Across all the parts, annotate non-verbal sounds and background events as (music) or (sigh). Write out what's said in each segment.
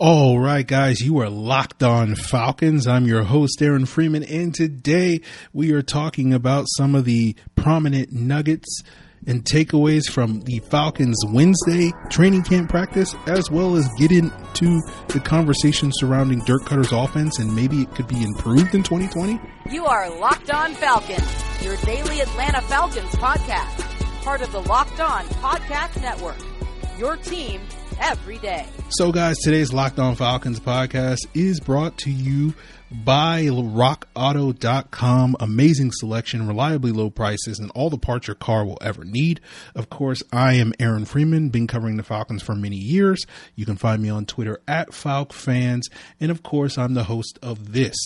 All right, guys, you are locked on Falcons. I'm your host, Aaron Freeman, and today we are talking about some of the prominent nuggets and takeaways from the Falcons Wednesday training camp practice, as well as get into the conversation surrounding Dirk Koetter's offense and maybe it could be improved in 2020. You are Locked On Falcons, your daily Atlanta Falcons podcast, part of the Locked On Podcast Network. Your team every day. So, guys, today's Locked On Falcons podcast is brought to you by rockauto.com. Amazing selection, reliably low prices, and all the parts your car will ever need. Of course, I am Aaron Freeman, been covering the Falcons for many years. You can find me on Twitter at FalcFans. And of course, I'm the host of this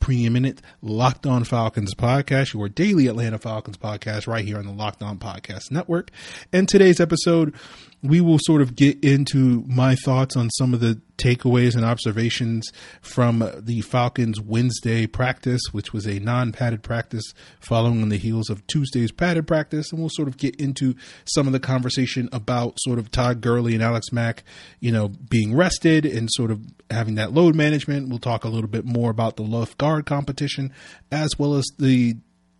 preeminent Locked On Falcons podcast, your daily Atlanta Falcons podcast, right here on the Locked On Podcast Network. And today's episode, we will sort of get into my thoughts on some of the takeaways and observations from the Falcons Wednesday practice, which was a non padded practice following on the heels of Tuesday's padded practice. And we'll sort of get into some of the conversation about sort of Todd Gurley and Alex Mack, you know, being rested and sort of having that load management. We'll talk a little bit more about the left guard competition as well as the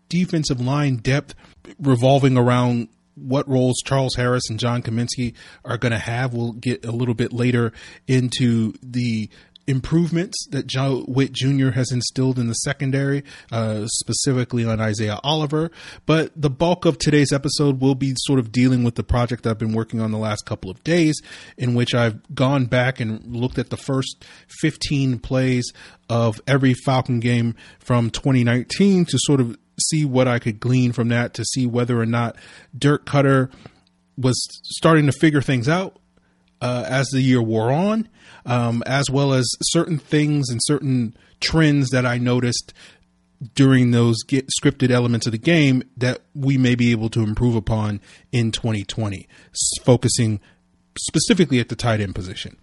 defensive line depth revolving around what roles Charles Harris and John Cominsky are going to have. We'll get a little bit later into the improvements that Joe Whitt Jr. has instilled in the secondary, uh, specifically on Isaiah Oliver. But the bulk of today's episode will be sort of dealing with the project that I've been working on the last couple of days, in which I've gone back and looked at the first 15 plays of every Falcon game from 2019 to sort of see what I could glean from that to see whether or not Dirk Koetter was starting to figure things out uh, as the year wore on, um, as well as certain things and certain trends that I noticed during those scripted elements of the game that we may be able to improve upon in 2020, focusing specifically at the tight end position.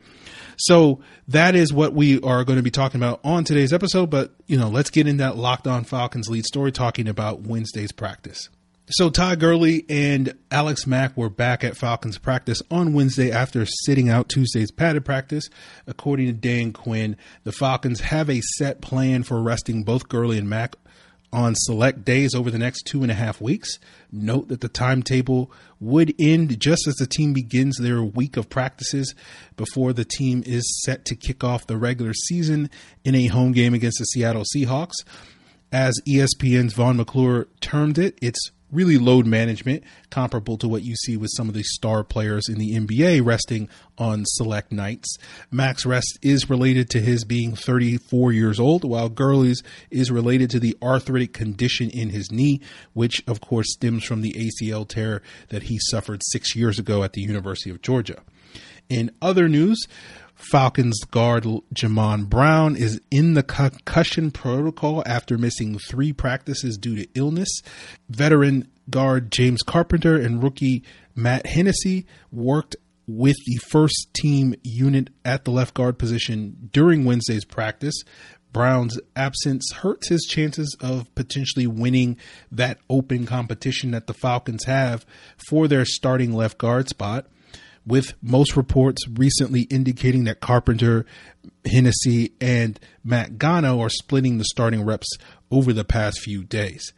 So that is what we are going to be talking about on today's episode. But, you know, let's get in that Locked On Falcons lead story talking about Wednesday's practice. So Todd Gurley and Alex Mack were back at Falcons practice on Wednesday after sitting out Tuesday's padded practice. According to Dan Quinn, the Falcons have a set plan for resting both Gurley and Mack on select days over the next two and a half weeks. Note that the timetable would end just as the team begins their week of practices before the team is set to kick off the regular season in a home game against the Seattle Seahawks. As ESPN's Vaughn McClure termed it, it's really load management, comparable to what you see with some of the star players in the NBA resting on select nights. Mack's rest is related to his being 34 years old, while Gurley's is related to the arthritic condition in his knee, which of course stems from the ACL tear that he suffered six years ago at the University of Georgia. In other news, Falcons guard Jamon Brown is in the concussion protocol after missing three practices due to illness. Veteran guard James Carpenter and rookie Matt Hennessy worked with the first team unit at the left guard position during Wednesday's practice. Brown's absence hurts his chances of potentially winning that open competition that the Falcons have for their starting left guard spot with most reports recently indicating that Carpenter, Hennessy, and Matt Gono are splitting the starting reps over the past few days.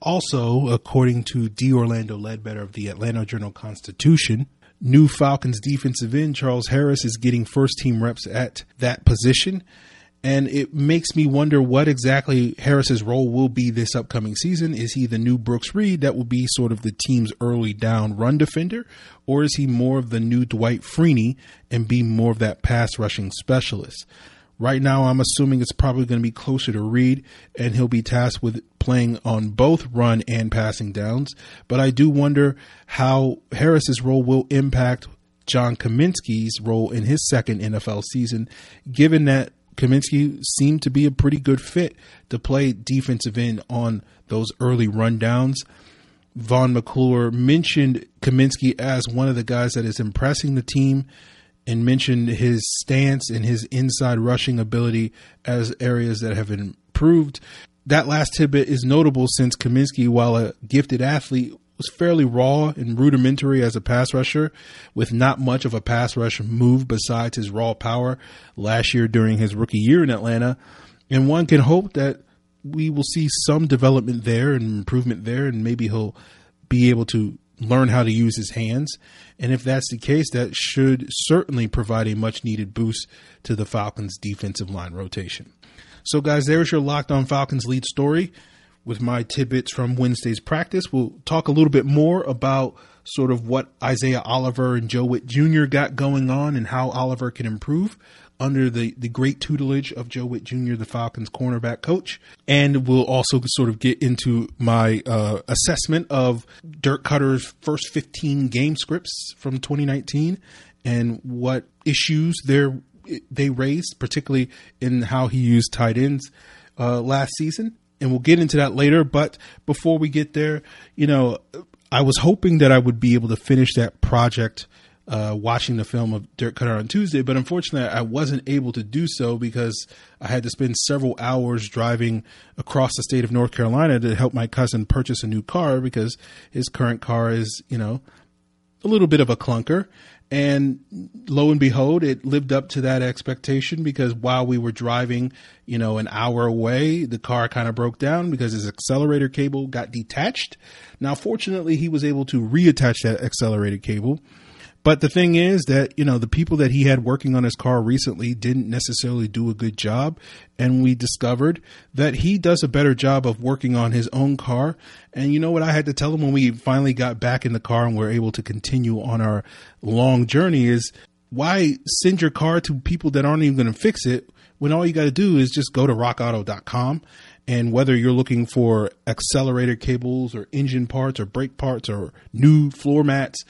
Also, according to D. Orlando Ledbetter of the Atlanta Journal Constitution, new Falcons defensive end Charles Harris is getting first team reps at that position and it makes me wonder what exactly Harris's role will be this upcoming season. Is he the new Brooks Reed that will be sort of the team's early down run defender, or is he more of the new Dwight Freeney and be more of that pass rushing specialist? Right now, I'm assuming it's probably going to be closer to Reed, and he'll be tasked with playing on both run and passing downs. But I do wonder how Harris's role will impact John Cominsky's role in his second NFL season, given that Cominsky seemed to be a pretty good fit to play defensive end on those early rundowns. Vaughn McClure mentioned Cominsky as one of the guys that is impressing the team and mentioned his stance and his inside rushing ability as areas that have improved. That last tidbit is notable since Cominsky, while a gifted athlete, was fairly raw and rudimentary as a pass rusher with not much of a pass rush move besides his raw power last year during his rookie year in Atlanta. And one can hope that we will see some development there and improvement there, and maybe he'll be able to learn how to use his hands. And if that's the case, that should certainly provide a much needed boost to the Falcons' defensive line rotation. So, guys, there's your Locked On Falcons lead story with my tidbits from Wednesday's practice. We'll talk a little bit more about sort of what Isaiah Oliver and Joe Whitt Jr. got going on and how Oliver can improve under the, the great tutelage of Joe Whitt Jr., the Falcons cornerback coach. And we'll also sort of get into my uh, assessment of Dirk Koetter's first 15 game scripts from 2019 and what issues there they raised, particularly in how he used tight ends uh, last season. And we'll get into that later. But before we get there, you know, I was hoping that I would be able to finish that project uh, watching the film of Dirk Koetter on Tuesday, but unfortunately, I wasn't able to do so because I had to spend several hours driving across the state of North Carolina to help my cousin purchase a new car because his current car is, you know, a little bit of a clunker. And lo and behold, it lived up to that expectation because while we were driving, you know, an hour away, the car kind of broke down because his accelerator cable got detached. Now, fortunately, he was able to reattach that accelerated cable but the thing is that, you know, the people that he had working on his car recently didn't necessarily do a good job. And we discovered that he does a better job of working on his own car. And you know what I had to tell him when we finally got back in the car and were able to continue on our long journey is why send your car to people that aren't even going to fix it when all you got to do is just go to rockauto.com and whether you're looking for accelerator cables or engine parts or brake parts or new floor mats,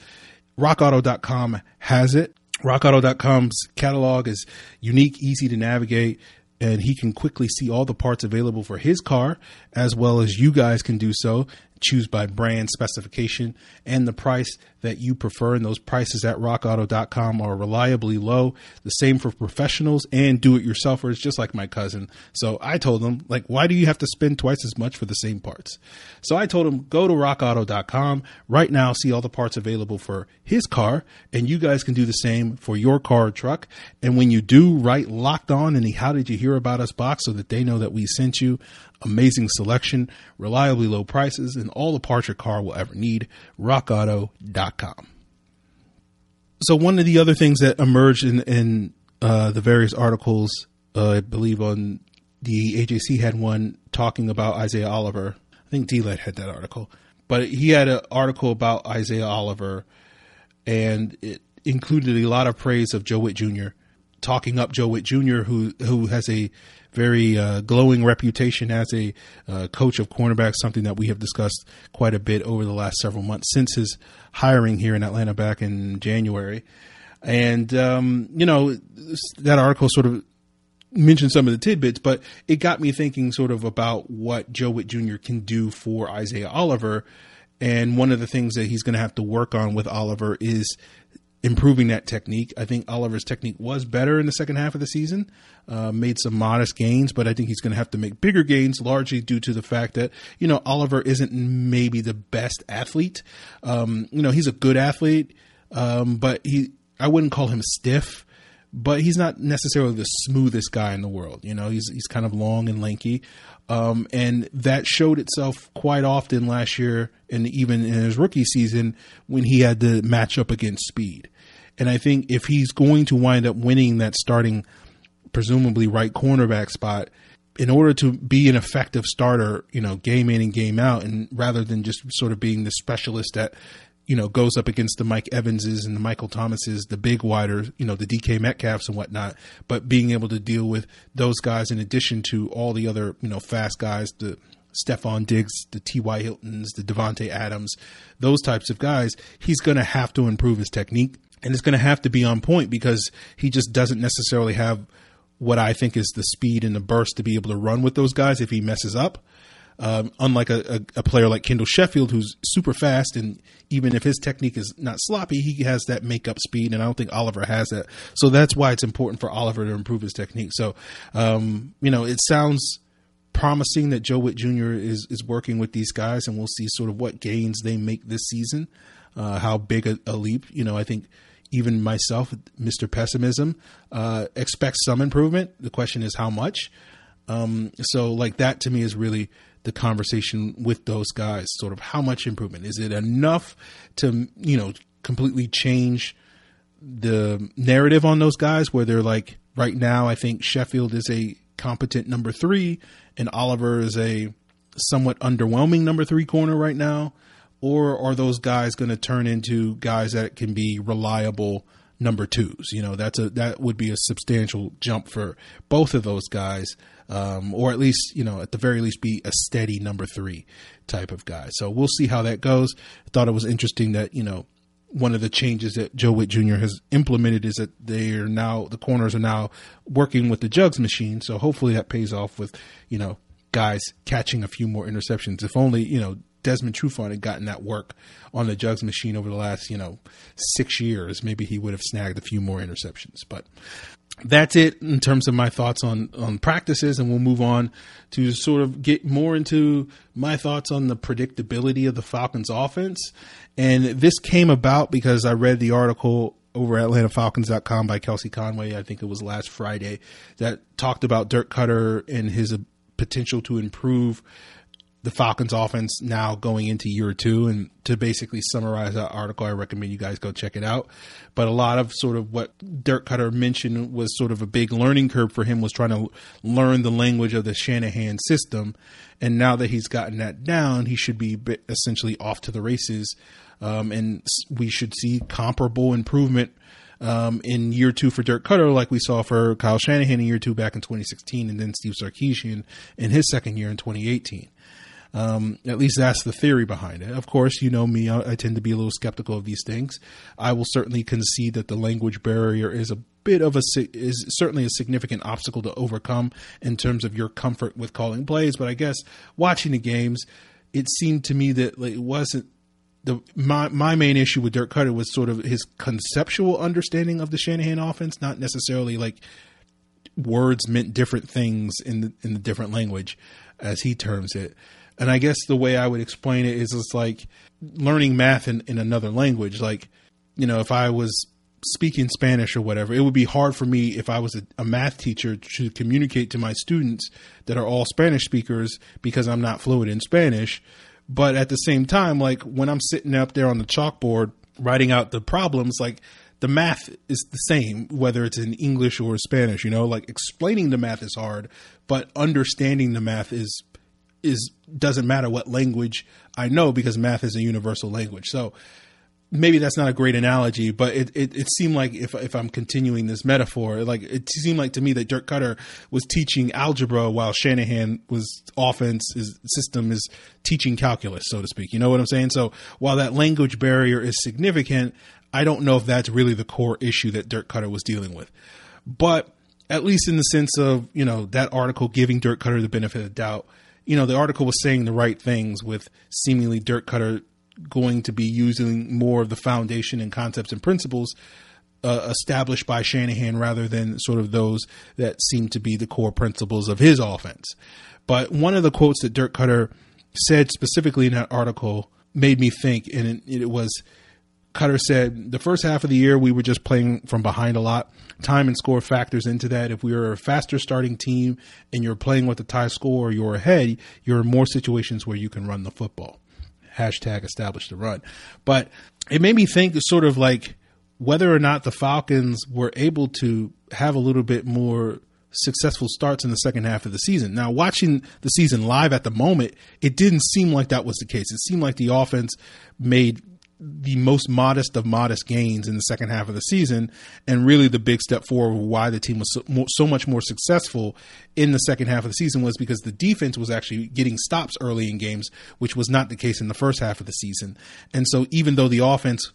rockauto.com has it. Rockauto.com's catalog is unique, easy to navigate, and he can quickly see all the parts available for his car, as well as you guys can do so choose by brand specification and the price that you prefer. And those prices at rockauto.com are reliably low. The same for professionals and do it yourselfers, just like my cousin. So I told him, like, why do you have to spend twice as much for the same parts? So I told him, go to rockauto.com right now, see all the parts available for his car, and you guys can do the same for your car or truck. And when you do, write locked on in the How Did You Hear About Us box so that they know that we sent you amazing selection, reliably low prices, and all the parts your car will ever need. RockAuto.com. So one of the other things that emerged in, in uh, the various articles, uh, I believe on the AJC had one talking about Isaiah Oliver. I think DLED had that article, but he had an article about Isaiah Oliver, and it included a lot of praise of Joe Whitt Jr. Talking up Joe Whitt Jr., who who has a very uh, glowing reputation as a uh, coach of cornerbacks, something that we have discussed quite a bit over the last several months since his hiring here in Atlanta back in January. And, um, you know, that article sort of mentioned some of the tidbits, but it got me thinking sort of about what Joe Whitt Jr. can do for Isaiah Oliver. And one of the things that he's going to have to work on with Oliver is improving that technique. I think Oliver's technique was better in the second half of the season, uh, made some modest gains, but I think he's going to have to make bigger gains, largely due to the fact that, you know, Oliver isn't maybe the best athlete. Um, you know, he's a good athlete, um, but he, I wouldn't call him stiff. But he's not necessarily the smoothest guy in the world. You know, he's he's kind of long and lanky, um, and that showed itself quite often last year, and even in his rookie season when he had to match up against speed. And I think if he's going to wind up winning that starting, presumably right cornerback spot, in order to be an effective starter, you know, game in and game out, and rather than just sort of being the specialist that, you know, goes up against the Mike Evanses and the Michael Thomases, the big wider, you know, the DK Metcalfs and whatnot, but being able to deal with those guys in addition to all the other, you know, fast guys, the Stefon Diggs, the T.Y. Hiltons, the Davante Adams, those types of guys, he's going to have to improve his technique and it's going to have to be on point because he just doesn't necessarily have what I think is the speed and the burst to be able to run with those guys if he messes up. Um, unlike a, a, a, player like Kendall Sheffield, who's super fast, and even if his technique is not sloppy, he has that makeup speed, and I don't think Oliver has that. So that's why it's important for Oliver to improve his technique. So, um, you know, it sounds promising that Joe Whitt Jr. is is working with these guys, and we'll see sort of what gains they make this season. Uh, how big a, a, leap? You know, I think even myself, Mr. Pessimism, uh, expects some improvement. The question is how much. Um, so, like that to me is really the conversation with those guys. Sort of how much improvement is it enough to you know completely change the narrative on those guys? Where they're like right now, I think Sheffield is a competent number three, and Oliver is a somewhat underwhelming number three corner right now? Or are those guys going to turn into guys that can be reliable number twos? You know, that's a that would be a substantial jump for both of those guys, um, or at least you know at the very least be a steady number three type of guy. So we'll see how that goes. I thought it was interesting that you know one of the changes that Joe Whitt Jr. has implemented is that they are now the corners are now working with the jugs machine. So hopefully that pays off with you know guys catching a few more interceptions. If only you know Desmond Trufant had gotten that work on the jugs machine over the last you know six years, maybe he would have snagged a few more interceptions. But that's it in terms of my thoughts on on practices, and we'll move on to sort of get more into my thoughts on the predictability of the Falcons' offense. And this came about because I read the article over at AtlantaFalcons.com by Kelsey Conway. I think it was last Friday that talked about Dirk Koetter and his potential to improve the Falcons offense now going into year two. And to basically summarize that article, I recommend you guys go check it out. But a lot of sort of what Dirk Koetter mentioned was sort of a big learning curve for him was trying to learn the language of the Shanahan system. And now that he's gotten that down, he should be essentially off to the races. Um, and we should see comparable improvement um, in year two for Dirk Koetter, like we saw for Kyle Shanahan in year two back in 2016, and then Steve Sarkisian in his second year in 2018. Um, at least that's the theory behind it. Of course, you know me, I, I, tend to be a little skeptical of these things. I will certainly concede that the language barrier is a bit of a is certainly a significant obstacle to overcome in terms of your comfort with calling plays. But I guess watching the games, it seemed to me that like, it wasn't the my my main issue with Dirk Koetter was sort of his conceptual understanding of the Shanahan offense, not necessarily like words meant different things in the in the different language, as he terms it. And I guess the way I would explain it is it's like learning math in, in another language. Like, you know, if I was speaking Spanish or whatever, it would be hard for me if I was a, a, math teacher to communicate to my students that are all Spanish speakers because I'm not fluent in Spanish. But at the same time, like when I'm sitting up there on the chalkboard writing out the problems, like the math is the same, whether it's in English or Spanish, you know, like explaining the math is hard, but understanding the math is is doesn't matter what language I know because math is a universal language. So maybe that's not a great analogy, but it, it, it, seemed like if if I'm continuing this metaphor, like it seemed like to me that Dirk Koetter was teaching algebra while Shanahan was offense his system is teaching calculus, so to speak. You know what I'm saying? So while that language barrier is significant, I don't know if that's really the core issue that Dirk Koetter was dealing with. But at least in the sense of, you know, that article giving Dirk Koetter the benefit of the doubt, you know, the article was saying the right things with seemingly Dirk Koetter going to be using more of the foundation and concepts and principles uh, established by Shanahan rather than sort of those that seem to be the core principles of his offense. But one of the quotes that Dirk Koetter said specifically in that article made me think, and it, it was Koetter said the first half of the year we were just playing from behind a lot. Time and score factors into that. If we are a faster starting team and you're playing with a tie score or you're ahead, you're in more situations where you can run the football hashtag establish the run. But it made me think sort of like whether or not the Falcons were able to have a little bit more successful starts in the second half of the season. Now, watching the season live at the moment, it didn't seem like that was the case. It seemed like the offense made the most modest of modest gains in the second half of the season, and really the big step forward why the team was so, so, much more successful in the second half of the season was because the defense was actually getting stops early in games, which was not the case in the first half of the season. And so, even though the offense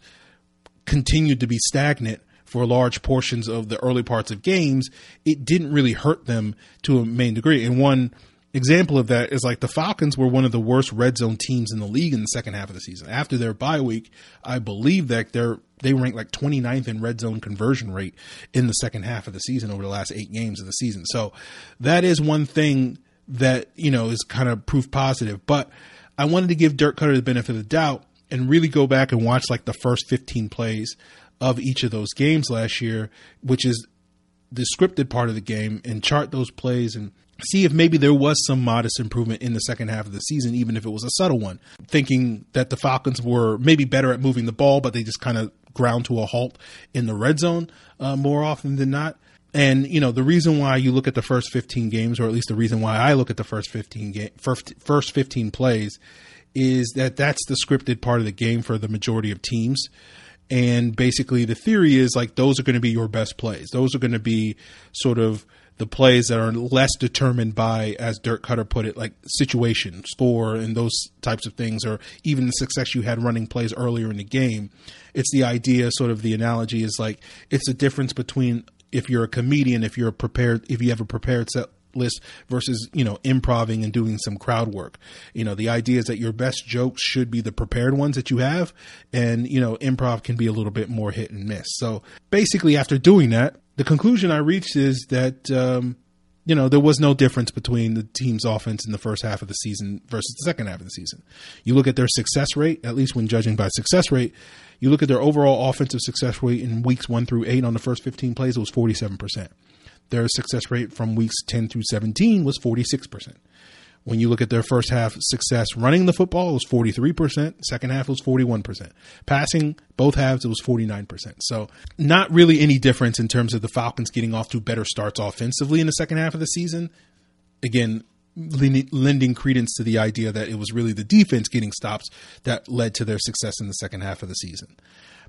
continued to be stagnant for large portions of the early parts of games, it didn't really hurt them to a main degree. And one example of that is like the Falcons were one of the worst red zone teams in the league in the second half of the season. After their bye week, I believe that they're they ranked like 29th in red zone conversion rate in the second half of the season over the last 8 games of the season. So that is one thing that, you know, is kind of proof positive. But I wanted to give Dirk Koetter the benefit of the doubt and really go back and watch like the first 15 plays of each of those games last year, which is the scripted part of the game, and chart those plays and see if maybe there was some modest improvement in the second half of the season, even if it was a subtle one. Thinking that the Falcons were maybe better at moving the ball, but they just kind of ground to a halt in the red zone uh, more often than not. And you know the reason why you look at the first 15 games, or at least the reason why I look at the first 15 game, first, first 15 plays, is that that's the scripted part of the game for the majority of teams. And basically, the theory is like those are going to be your best plays. Those are going to be sort of the plays that are less determined by, as Dirk Koetter put it, like situation, score, and those types of things, or even the success you had running plays earlier in the game. It's the idea, sort of the analogy is like it's a difference between if you're a comedian, if you're prepared, if you have a prepared set list versus you know improving and doing some crowd work you know the idea is that your best jokes should be the prepared ones that you have and you know improv can be a little bit more hit and miss so basically after doing that the conclusion i reached is that um, you know there was no difference between the team's offense in the first half of the season versus the second half of the season you look at their success rate at least when judging by success rate you look at their overall offensive success rate in weeks 1 through 8 on the first 15 plays it was 47% their success rate from weeks 10 through 17 was 46%. When you look at their first half success running the football, it was 43%. Second half was 41%. Passing, both halves, it was 49%. So, not really any difference in terms of the Falcons getting off to better starts offensively in the second half of the season. Again, lending credence to the idea that it was really the defense getting stops that led to their success in the second half of the season.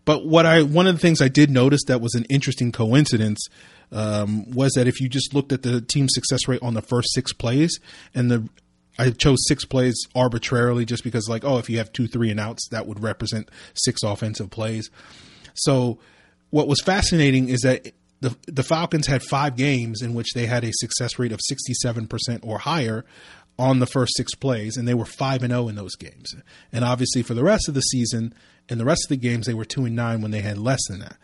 But what I one of the things I did notice that was an interesting coincidence um, was that if you just looked at the team success rate on the first six plays, and the I chose six plays arbitrarily just because like oh if you have two three and outs that would represent six offensive plays. So what was fascinating is that the the Falcons had five games in which they had a success rate of 67% or higher on the first six plays, and they were five and zero oh in those games. And obviously, for the rest of the season, and the rest of the games, they were two and nine when they had less than that.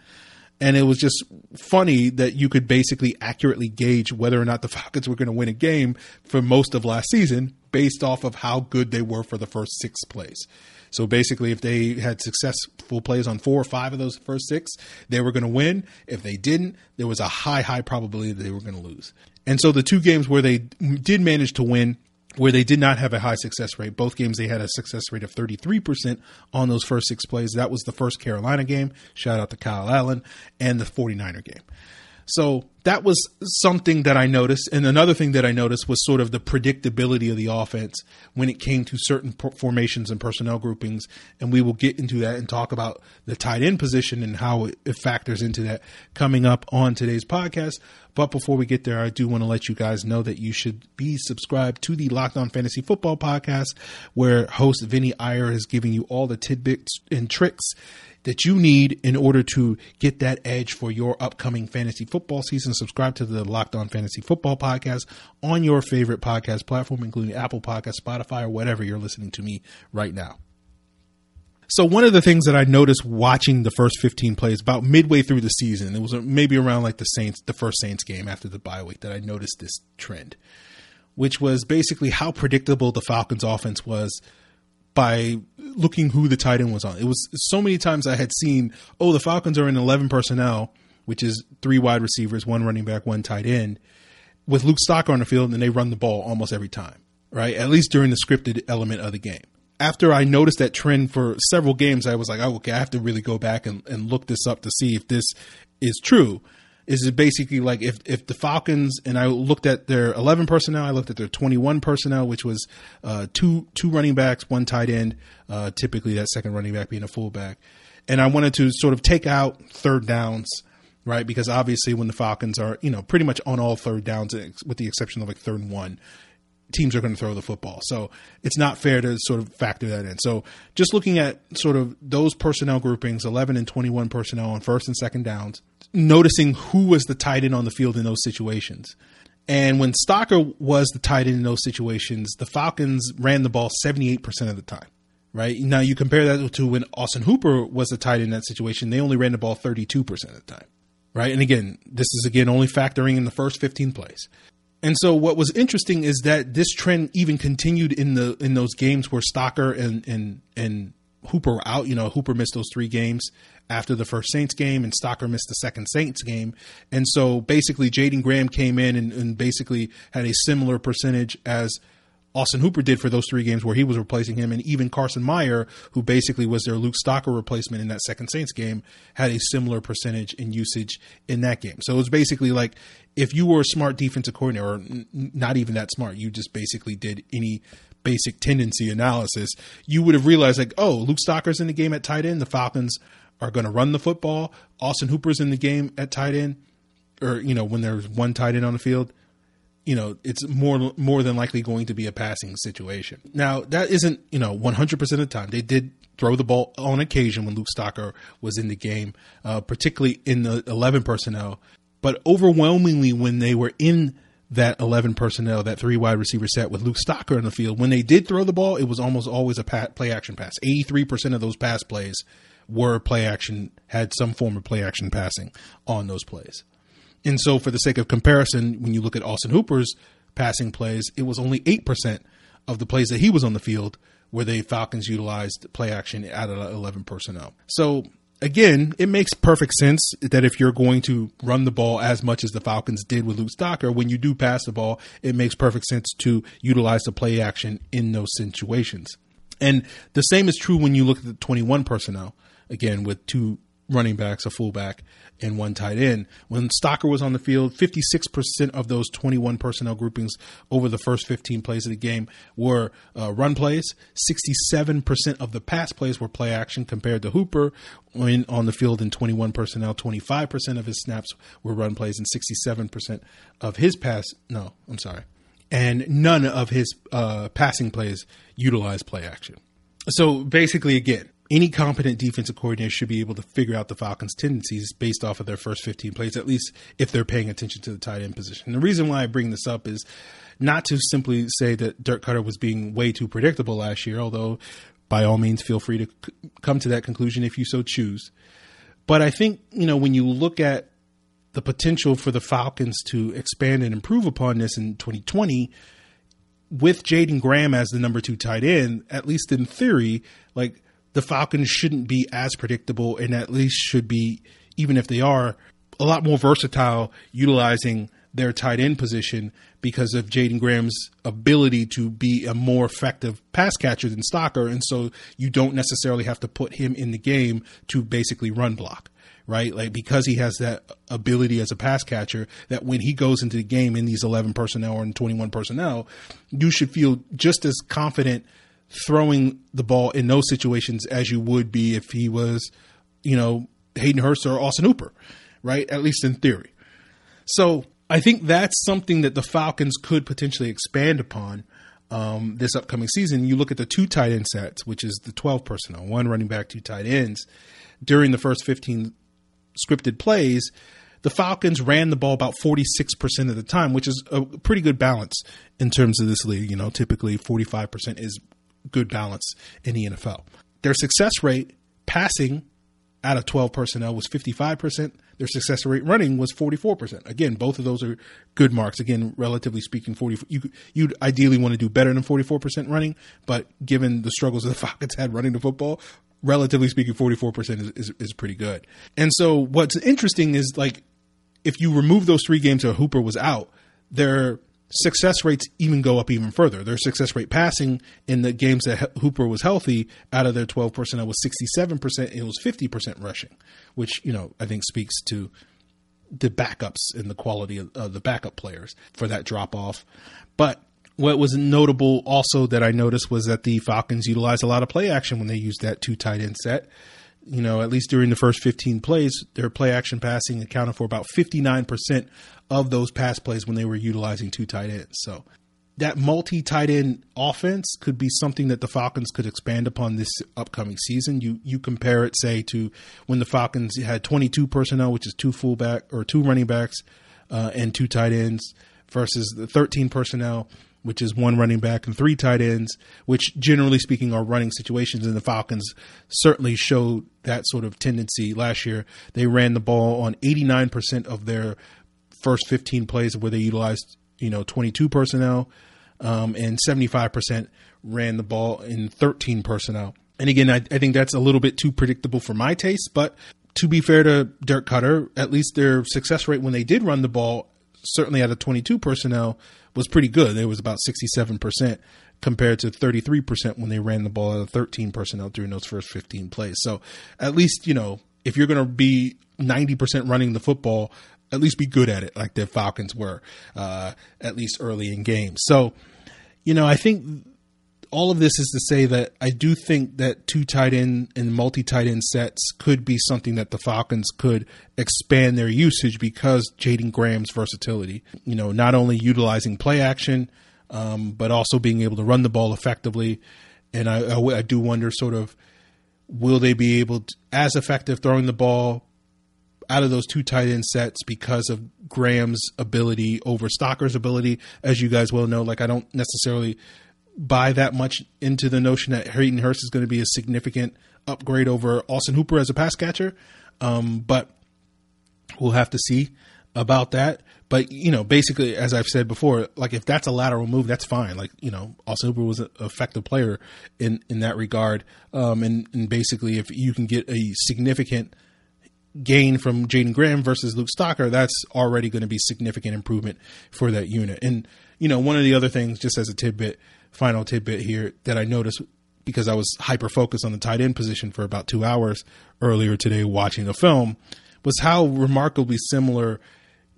And it was just funny that you could basically accurately gauge whether or not the (laughs) Falcons were going to win a game for most of last season based off of how good they were for the first six plays. So basically, if they had successful plays on four or five of those first six, they were going to win. If they didn't, there was a high, high probability that they were going to lose. And so the two games where they did manage to win where they did not have a high success rate. Both games they had a success rate of 33% on those first six plays. That was the first Carolina game. Shout out to Kyle Allen and the 49er game. So that was something that I noticed. And another thing that I noticed was sort of the predictability of the offense when it came to certain formations and personnel groupings. And we will get into that and talk about the tight end position and how it factors into that coming up on today's podcast. But before we get there, I do want to let you guys know that you should be subscribed to the Locked On Fantasy Football podcast, where host Vinny Iyer is giving you all the tidbits and tricks that you need in order to get that edge for your upcoming fantasy football season. Subscribe to the Locked On Fantasy Football podcast on your favorite podcast platform, including Apple Podcast, Spotify, or whatever you're listening to me right now. So one of the things that I noticed watching the first 15 plays about midway through the season, it was maybe around like the Saints, the first Saints game after the bye week that I noticed this trend, which was basically how predictable the Falcons offense was by looking who the tight end was on. It was so many times I had seen, oh, the Falcons are in 11 personnel, which is three wide receivers, one running back, one tight end, with Luke Stocker on the field, and they run the ball almost every time, right? At least during the scripted element of the game. After I noticed that trend for several games, I was like, oh, okay, I have to really go back and, and look this up to see if this is true is it basically like if if the Falcons and I looked at their 11 personnel, I looked at their 21 personnel, which was uh, two two running backs, one tight end, uh, typically that second running back being a fullback, and I wanted to sort of take out third downs, right? Because obviously when the Falcons are you know pretty much on all third downs, with the exception of like third and one, teams are going to throw the football. So it's not fair to sort of factor that in. So just looking at sort of those personnel groupings, 11 and 21 personnel on first and second downs, noticing who was the tight end on the field in those situations. And when Stocker was the tight end in those situations, the Falcons ran the ball 78% of the time. Right now, you compare that to when Austin Hooper was the tight end in that situation; they only ran the ball 32% of the time. Right, and again, this is again only factoring in the first 15 plays And so what was interesting is that this trend even continued in the in those games where Stocker and and and Hooper were out. You know, Hooper missed those three games after the first Saints game, and Stocker missed the second Saints game. And so basically, Jaeden Graham came in and, and basically had a similar percentage as Austin Hooper did for those three games where he was replacing him, and even Carson Meier, who basically was their Luke Stocker replacement in that second Saints game, had a similar percentage in usage in that game. So it was basically like if you were a smart defensive coordinator, or n- not even that smart, you just basically did any basic tendency analysis, you would have realized like, oh, Luke Stocker's in the game at tight end. The Falcons are going to run the football. Austin Hooper's in the game at tight end, or you know when there's one tight end on the field you know it's more more than likely going to be a passing situation. Now that isn't you know 100 percent of the time. They did throw the ball on occasion when Luke Stocker was in the game, uh, particularly in the 11 personnel. But overwhelmingly, when they were in that 11 personnel, that three wide receiver set with Luke Stocker in the field, when they did throw the ball, it was almost always a play action pass. 83% of those pass plays were play action, had some form of play action passing on those plays. And so, for the sake of comparison, when you look at Austin Hooper's passing plays, it was only 8% of the plays that he was on the field where the Falcons utilized play action out of 11 personnel. So, again, it makes perfect sense that if you're going to run the ball as much as the Falcons did with Luke Stocker, when you do pass the ball, it makes perfect sense to utilize the play action in those situations. And the same is true when you look at the 21 personnel, again, with two running backs, a fullback, and one tight end. When Stocker was on the field, 56% of those 21 personnel groupings over the first 15 plays of the game were uh, run plays. 67% of the pass plays were play action compared to Hooper when on the field in 21 personnel. 25% of his snaps were run plays and 67% of his pass. No, I'm sorry. And none of his uh, passing plays utilized play action. So basically, again, any competent defensive coordinator should be able to figure out the Falcons' tendencies based off of their first 15 plays, at least if they're paying attention to the tight end position. The reason why I bring this up is not to simply say that Dirk Koetter was being way too predictable last year, although by all means, feel free to c- come to that conclusion if you so choose. But I think, you know, when you look at the potential for the Falcons to expand and improve upon this in 2020, with Jaeden Graham as the number two tight end, at least in theory, like the Falcons shouldn't be as predictable and at least should be, even if they are, a lot more versatile utilizing their tight end position because of Jaeden Graham's ability to be a more effective pass catcher than Stocker. And so you don't necessarily have to put him in the game to basically run block, right? Like because he has that ability as a pass catcher that when he goes into the game in these 11 personnel or in 21 personnel, you should feel just as confident – throwing the ball in those situations as you would be if he was, you know, Hayden Hurst or Austin Hooper, right? At least in theory. So I think that's something that the Falcons could potentially expand upon um, this upcoming season. You look at the two tight end sets, which is the 12 personnel, one running back, two tight ends. During the first 15 scripted plays, the Falcons ran the ball about 46% of the time, which is a pretty good balance in terms of this league. You know, typically 45% is good balance in the NFL. Their success rate passing out of 12 personnel was 55%. Their success rate running was 44%. Again, both of those are good marks. Again, relatively speaking, 40 you you'd ideally want to do better than 44% running, but given the struggles that (laughs) the Falcons had running the football, relatively speaking, 44% is, is, is pretty good. And so what's interesting is like if you remove those three games where Hooper was out, their success rates even go up even further. Their success rate passing in the games that Hooper was healthy, out of their 12 personnel was 67%, it was 50% rushing, which, you know, I think speaks to the backups and the quality of uh, the backup players for that drop off. But what was notable also that I noticed was that the Falcons utilized a lot of play action when they used that two tight end set you know, at least during the first 15 plays, their play action passing accounted for about 59% of those pass plays when they were utilizing two tight ends. So that multi tight end offense could be something that the Falcons could expand upon this upcoming season. You you compare it, say, to when the Falcons had 22 personnel, which is two fullback or two running backs uh, and two tight ends, versus the 13 personnel which is one running back and three tight ends, which generally speaking are running situations. And the Falcons certainly showed that sort of tendency last year. They ran the ball on 89% of their first 15 plays where they utilized you know, 22 personnel, um, and 75% ran the ball in 13 personnel. And again, I, I think that's a little bit too predictable for my taste, but to be fair to Dirk Koetter, at least their success rate when they did run the ball, certainly out of 22 personnel, was pretty good. It was about 67% compared to 33% when they ran the ball out of 13 personnel during those first 15 plays. So at least, you know, if you're going to be 90% running the football, at least be good at it like the Falcons were, uh, at least early in games. So, you know, I think all of this is to say that I do think that two tight end and multi tight end sets could be something that the Falcons could expand their usage because Jaeden Graham's versatility. You know, not only utilizing play action, um, but also being able to run the ball effectively. And I, I, I do wonder, sort of, will they be able to, as effective throwing the ball out of those two tight end sets because of Graham's ability over Stocker's ability? As you guys well know, like I don't necessarily buy that much into the notion that Hayden Hurst is going to be a significant upgrade over Austin Hooper as a pass catcher. Um, but we'll have to see about that. But you know, basically, as I've said before, like if that's a lateral move, that's fine. Like you know, Austin Hooper was an effective player in in that regard. Um, and and basically, if you can get a significant gain from Jaeden Graham versus Luke Stocker, that's already going to be significant improvement for that unit. And you know, one of the other things, just as a tidbit, final tidbit here that I noticed because I was hyper focused on the tight end position for about two hours earlier today watching a film was how remarkably similar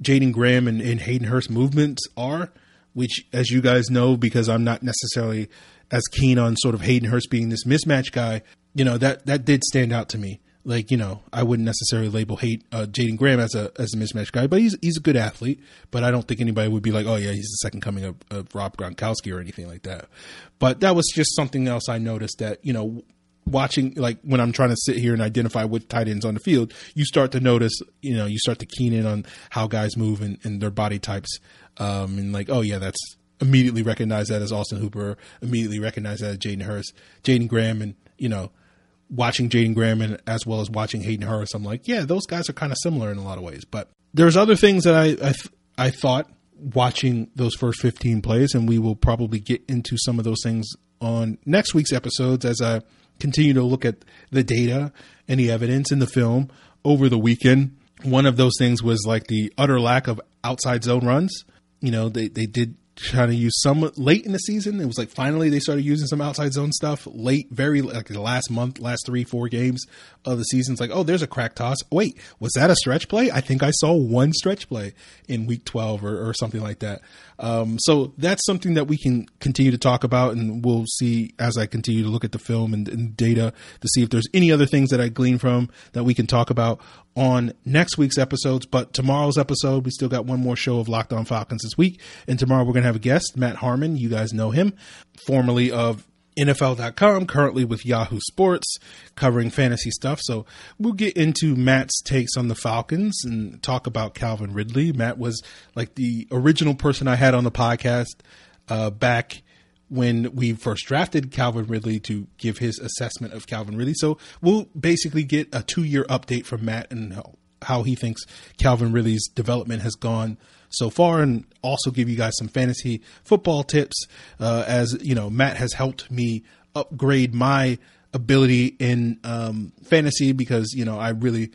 Jaeden Graham and, and Hayden Hurst movements are, which, as you guys know, because I'm not necessarily as keen on sort of Hayden Hurst being this mismatch guy, you know, that, that did stand out to me like you know, I wouldn't necessarily label hate uh, Jaeden Graham as a as a mismatch guy, but he's he's a good athlete. But I don't think anybody would be like, oh yeah, he's the second coming of, of Rob Gronkowski or anything like that. But that was just something else I noticed that you know watching like when I'm trying to sit here and identify which tight ends on the field, you start to notice, you know, you start to keen in on how guys move and, and their body types. Um, and like, oh yeah, that's immediately recognize that as Austin Hooper, immediately recognize that as Jaden Hurst, Jaeden Graham, and you know, watching Jaeden Graham and as well as watching Hayden Hurst, I'm like, yeah, those guys are kind of similar in a lot of ways. But there's other things that I I, I thought watching those first 15 plays, and we will probably get into some of those things on next week's episodes as I continue to look at the data and the evidence in the film over the weekend. One of those things was like the utter lack of outside zone runs. You know, they, they did trying to use some late in the season. It was like finally they started using some outside zone stuff late, very like the last month, last three, four games of the season. It's like, oh, there's a crack toss. Wait, was that a stretch play? I think I saw one stretch play in week 12 or, or something like that. Um, so that's something that we can continue to talk about, and we'll see as I continue to look at the film and, and data to see if there's any other things that I glean from that we can talk about on next week's episodes. But tomorrow's episode, we still got one more show of Locked On Falcons this week, and tomorrow we're going to have a guest, Matt Harmon. You guys know him, formerly of NFL.com, currently with Yahoo Sports, covering fantasy stuff. So we'll get into Matt's takes on the Falcons and talk about Calvin Ridley. Matt was like the original person I had on the podcast uh, back when we first drafted Calvin Ridley to give his assessment of Calvin Ridley. So we'll basically get a two year update from Matt and how he thinks Calvin Ridley's development has gone so far, and also give you guys some fantasy football tips. Uh, as you know, Matt has helped me upgrade my ability in um, fantasy because you know I really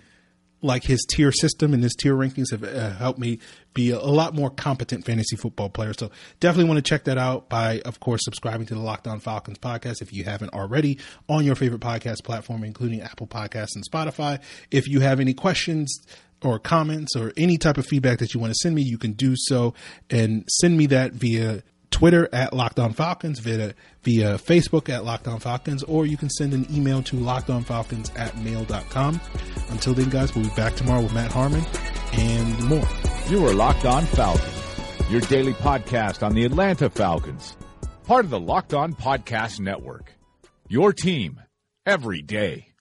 like his tier system and his tier rankings have uh, helped me be a, a, lot more competent fantasy football player. So definitely want to check that out by, of course, subscribing to the Locked On Falcons podcast if you haven't already on your favorite podcast platform, including Apple Podcasts and Spotify. If you have any questions, or comments or any type of feedback that you want to send me, you can do so and send me that via Twitter at Locked On Falcons, via, via Facebook at Locked On Falcons, or you can send an email to lockedonfalcons at mail.com. Until then, guys, we'll be back tomorrow with Matt Harmon and more. You are Locked On Falcons, your daily podcast on the Atlanta Falcons, part of the Locked On Podcast Network. Your team every day.